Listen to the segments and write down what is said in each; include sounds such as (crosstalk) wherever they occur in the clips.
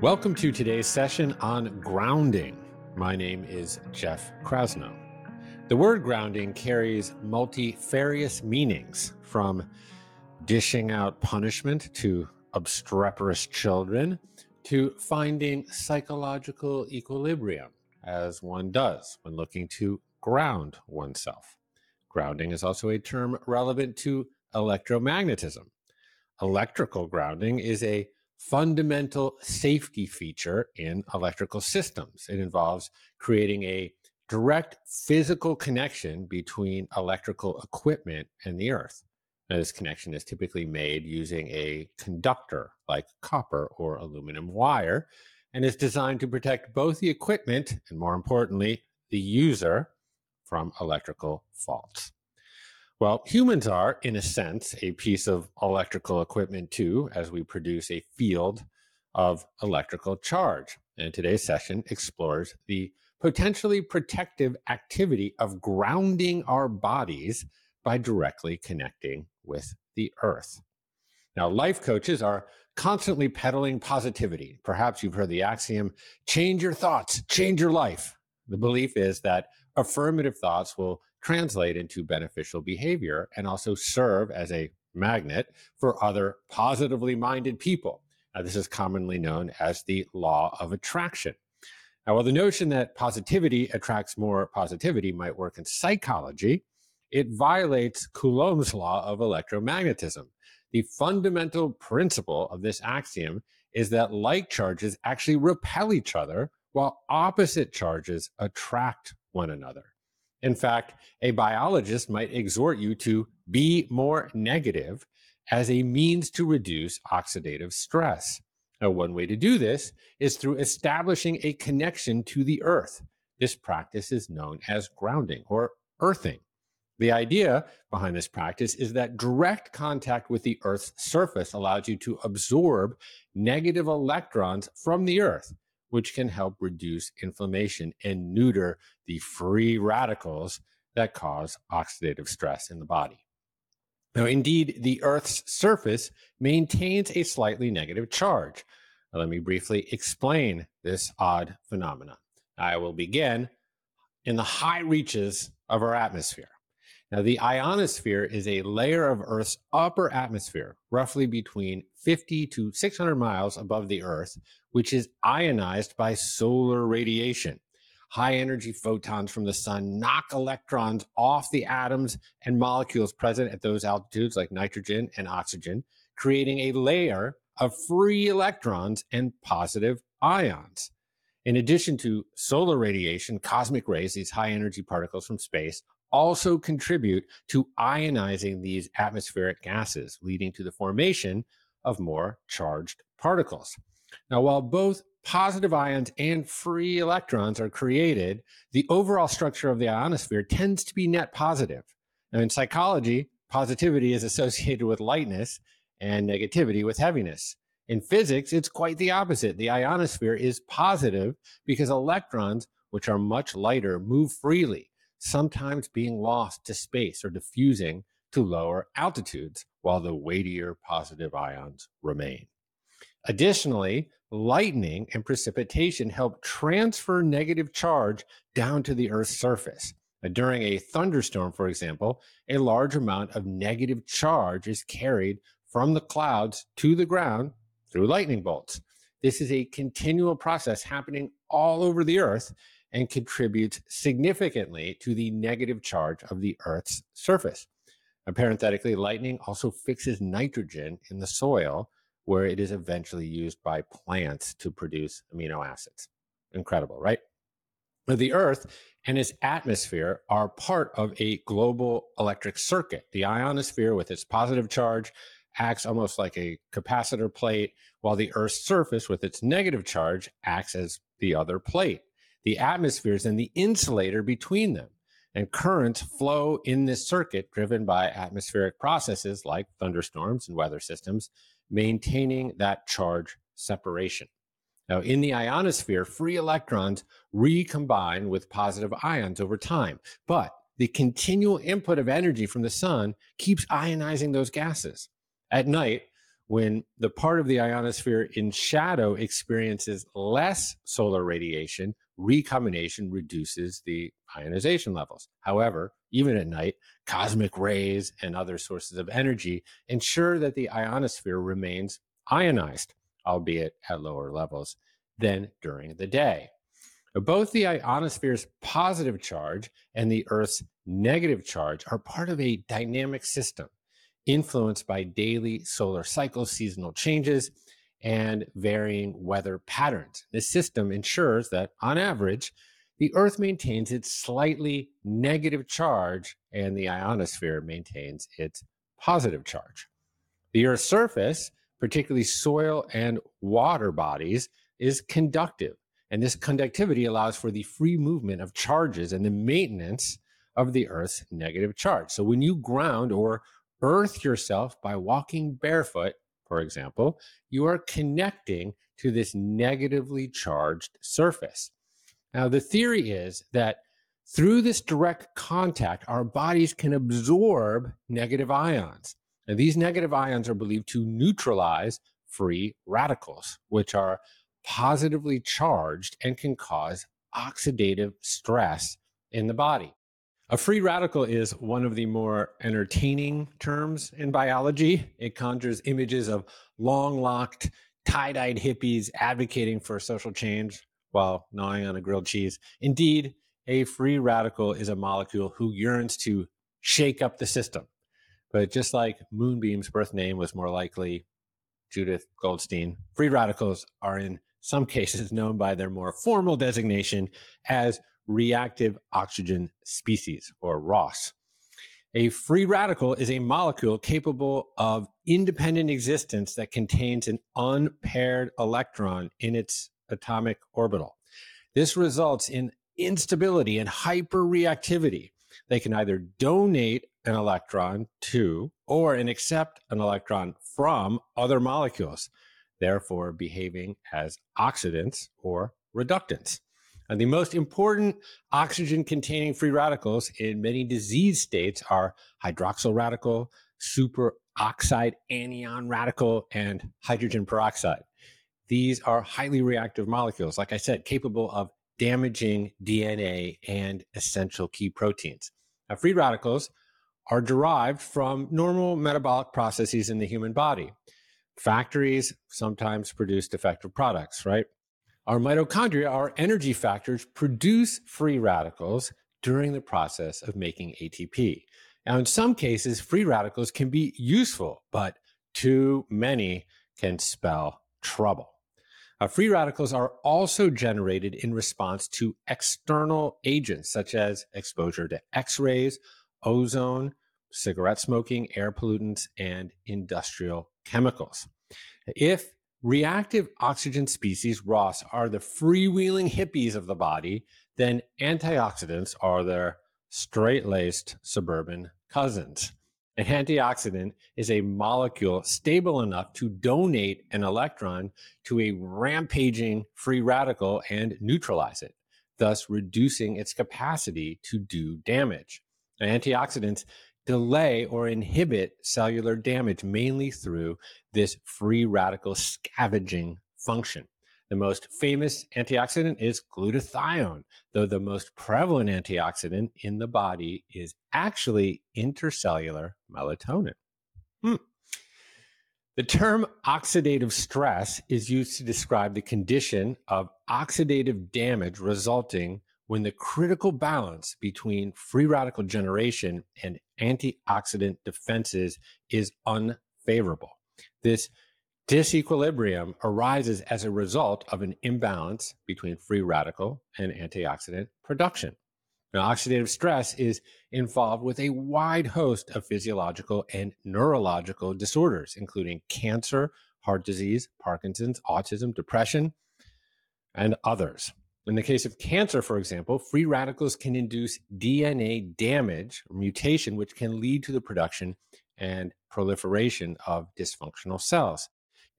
Welcome to today's session on grounding. My name is Jeff Krasno. The word grounding carries multifarious meanings from dishing out punishment to obstreperous children to finding psychological equilibrium, as one does when looking to ground oneself. Grounding is also a term relevant to electromagnetism. Electrical grounding is a fundamental safety feature in electrical systems. It involves creating a direct physical connection between electrical equipment and the earth. Now, this connection is typically made using a conductor like copper or aluminum wire and is designed to protect both the equipment and, more importantly, the user from electrical faults. Well, humans are, in a sense, a piece of electrical equipment too, as we produce a field of electrical charge. And today's session explores the potentially protective activity of grounding our bodies by directly connecting with the earth. Now, life coaches are constantly peddling positivity. Perhaps you've heard the axiom change your thoughts, change your life. The belief is that affirmative thoughts will translate into beneficial behavior and also serve as a magnet for other positively minded people. Now, this is commonly known as the law of attraction. Now, while the notion that positivity attracts more positivity might work in psychology, it violates Coulomb's law of electromagnetism. The fundamental principle of this axiom is that like charges actually repel each other while opposite charges attract one another. In fact, a biologist might exhort you to be more negative as a means to reduce oxidative stress. Now, one way to do this is through establishing a connection to the earth. This practice is known as grounding or earthing. The idea behind this practice is that direct contact with the earth's surface allows you to absorb negative electrons from the earth which can help reduce inflammation and neuter the free radicals that cause oxidative stress in the body. Now, indeed, the Earth's surface maintains a slightly negative charge. Now, let me briefly explain this odd phenomenon. I will begin in the high reaches of our atmosphere. Now, the ionosphere is a layer of Earth's upper atmosphere, roughly between 50 to 600 miles above the Earth, which is ionized by solar radiation. High energy photons from the sun knock electrons off the atoms and molecules present at those altitudes, like nitrogen and oxygen, creating a layer of free electrons and positive ions. In addition to solar radiation, cosmic rays, these high energy particles from space, also contribute to ionizing these atmospheric gases, leading to the formation of more charged particles. Now, while both positive ions and free electrons are created, the overall structure of the ionosphere tends to be net positive. Now, in psychology, positivity is associated with lightness and negativity with heaviness. In physics, it's quite the opposite. The ionosphere is positive because electrons, which are much lighter, move freely sometimes being lost to space or diffusing to lower altitudes, while the weightier positive ions remain. Additionally, lightning and precipitation help transfer negative charge down to the Earth's surface. During a thunderstorm, for example, a large amount of negative charge is carried from the clouds to the ground through lightning bolts. This is a continual process happening all over the Earth and contributes significantly to the negative charge of the Earth's surface. And parenthetically, lightning also fixes nitrogen in the soil where it is eventually used by plants to produce amino acids. Incredible, right? The Earth and its atmosphere are part of a global electric circuit. The ionosphere, with its positive charge, acts almost like a capacitor plate, while the Earth's surface, with its negative charge, acts as the other plate the atmospheres and the insulator between them. And currents flow in this circuit driven by atmospheric processes like thunderstorms and weather systems, maintaining that charge separation. Now, in the ionosphere, free electrons recombine with positive ions over time, but the continual input of energy from the sun keeps ionizing those gases. At night, when the part of the ionosphere in shadow experiences less solar radiation, recombination reduces the ionization levels. However, even at night, cosmic rays and other sources of energy ensure that the ionosphere remains ionized, albeit at lower levels than during the day. Both the ionosphere's positive charge and the Earth's negative charge are part of a dynamic system influenced by daily solar cycle seasonal changes, and varying weather patterns. This system ensures that, on average, the Earth maintains its slightly negative charge and the ionosphere maintains its positive charge. The Earth's surface, particularly soil and water bodies, is conductive, and this conductivity allows for the free movement of charges and the maintenance of the Earth's negative charge. So when you ground or earth yourself by walking barefoot, for example, you are connecting to this negatively charged surface. Now, the theory is that through this direct contact, our bodies can absorb negative ions. And these negative ions are believed to neutralize free radicals, which are positively charged and can cause oxidative stress in the body. A free radical is one of the more entertaining terms in biology. It conjures images of long locked, tie dyed hippies advocating for social change while gnawing on a grilled cheese. Indeed, a free radical is a molecule who yearns to shake up the system. But just like Moonbeam's birth name was more likely Judith Goldstein, free radicals are in some cases (laughs) known by their more formal designation as reactive oxygen species, or ROS. A free radical is a molecule capable of independent existence that contains an unpaired electron in its atomic orbital. This results in instability and hyperreactivity. They can either donate an electron to or and accept an electron from other molecules, therefore behaving as oxidants or reductants. And the most important oxygen containing free radicals in many disease states are hydroxyl radical, superoxide anion radical, and hydrogen peroxide. These are highly reactive molecules, like I said, capable of damaging DNA and essential key proteins. Now, free radicals are derived from normal metabolic processes in the human body. Factories sometimes produce defective products, right? Our mitochondria, our energy factors, produce free radicals during the process of making ATP. Now, in some cases, free radicals can be useful, but too many can spell trouble. Uh, free radicals are also generated in response to external agents such as exposure to X rays, ozone, cigarette smoking, air pollutants, and industrial chemicals. If reactive oxygen species, ROS, are the freewheeling hippies of the body, then antioxidants are their straight laced suburban cousins. An antioxidant is a molecule stable enough to donate an electron to a rampaging free radical and neutralize it, thus reducing its capacity to do damage. Antioxidants delay or inhibit cellular damage mainly through this free radical scavenging function. The most famous antioxidant is glutathione, though the most prevalent antioxidant in the body is actually intercellular melatonin. Hmm. The term oxidative stress is used to describe the condition of oxidative damage resulting when the critical balance between free radical generation and antioxidant defenses is unfavorable. This disequilibrium arises as a result of an imbalance between free radical and antioxidant production. Now, oxidative stress is involved with a wide host of physiological and neurological disorders, including cancer, heart disease, Parkinson's, autism, depression, and others. In the case of cancer, for example, free radicals can induce DNA damage mutation, which can lead to the production and proliferation of dysfunctional cells.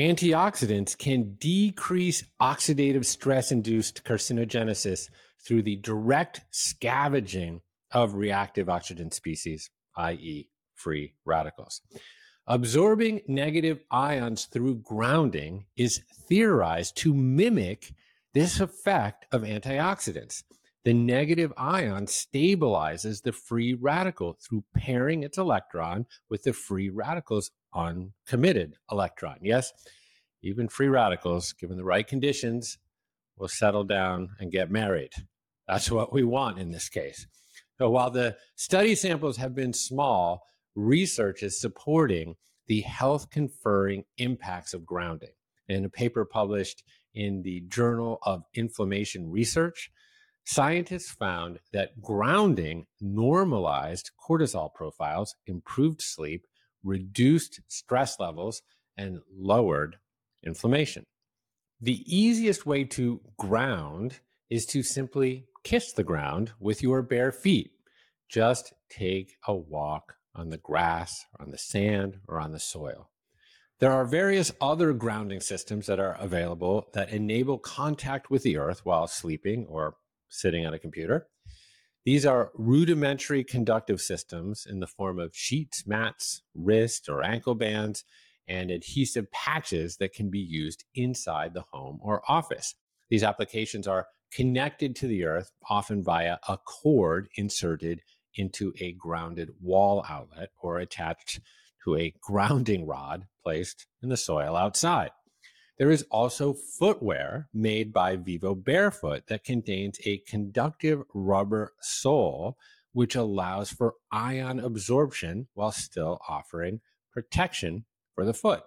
Antioxidants can decrease oxidative stress induced carcinogenesis through the direct scavenging of reactive oxygen species, i.e., free radicals. Absorbing negative ions through grounding is theorized to mimic this effect of antioxidants. The negative ion stabilizes the free radical through pairing its electron with the free radical's uncommitted electron. Yes, even free radicals, given the right conditions, will settle down and get married. That's what we want in this case. So while the study samples have been small, research is supporting the health conferring impacts of grounding. In a paper published in the Journal of Inflammation Research, scientists found that grounding normalized cortisol profiles, improved sleep, reduced stress levels, and lowered inflammation. The easiest way to ground is to simply kiss the ground with your bare feet. Just take a walk on the grass, on the sand, or on the soil. There are various other grounding systems that are available that enable contact with the earth while sleeping or sitting at a computer. These are rudimentary conductive systems in the form of sheets, mats, wrist or ankle bands, and adhesive patches that can be used inside the home or office. These applications are connected to the earth, often via a cord inserted into a grounded wall outlet or attached to a grounding rod placed in the soil outside. There is also footwear made by Vivobarefoot that contains a conductive rubber sole, which allows for ion absorption while still offering protection for the foot.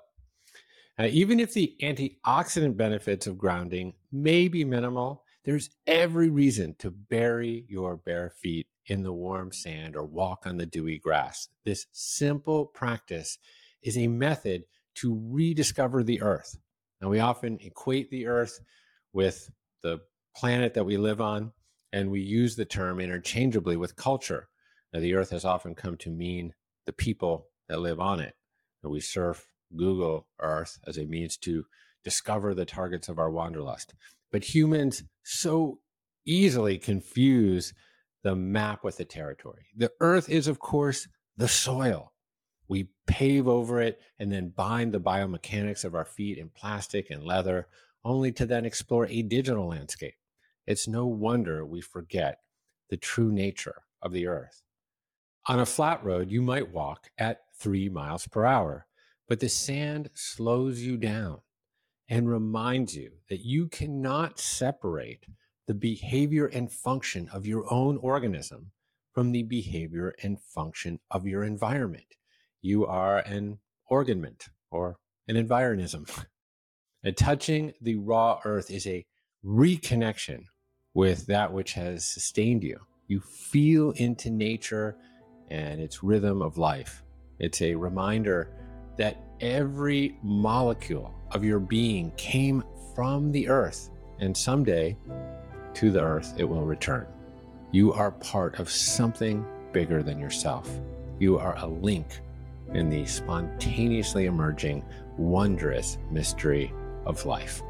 Now, even if the antioxidant benefits of grounding may be minimal, there's every reason to bury your bare feet in the warm sand or walk on the dewy grass. This simple practice is a method to rediscover the earth. Now, we often equate the earth with the planet that we live on, and we use the term interchangeably with culture. Now, the earth has often come to mean the people that live on it. And we surf Google Earth as a means to discover the targets of our wanderlust. But humans so easily confuse the map with the territory. The earth is, of course, the soil. We pave over it and then bind the biomechanics of our feet in plastic and leather, only to then explore a digital landscape. It's no wonder we forget the true nature of the earth. On a flat road, you might walk at three miles per hour, but the sand slows you down and reminds you that you cannot separate the behavior and function of your own organism from the behavior and function of your environment. You are an organment or an environism. (laughs) And touching the raw earth is a reconnection with that which has sustained you. You feel into nature and its rhythm of life. It's a reminder that every molecule of your being came from the earth, and someday to the earth it will return. You are part of something bigger than yourself. You are a link in the spontaneously emerging, wondrous mystery of life.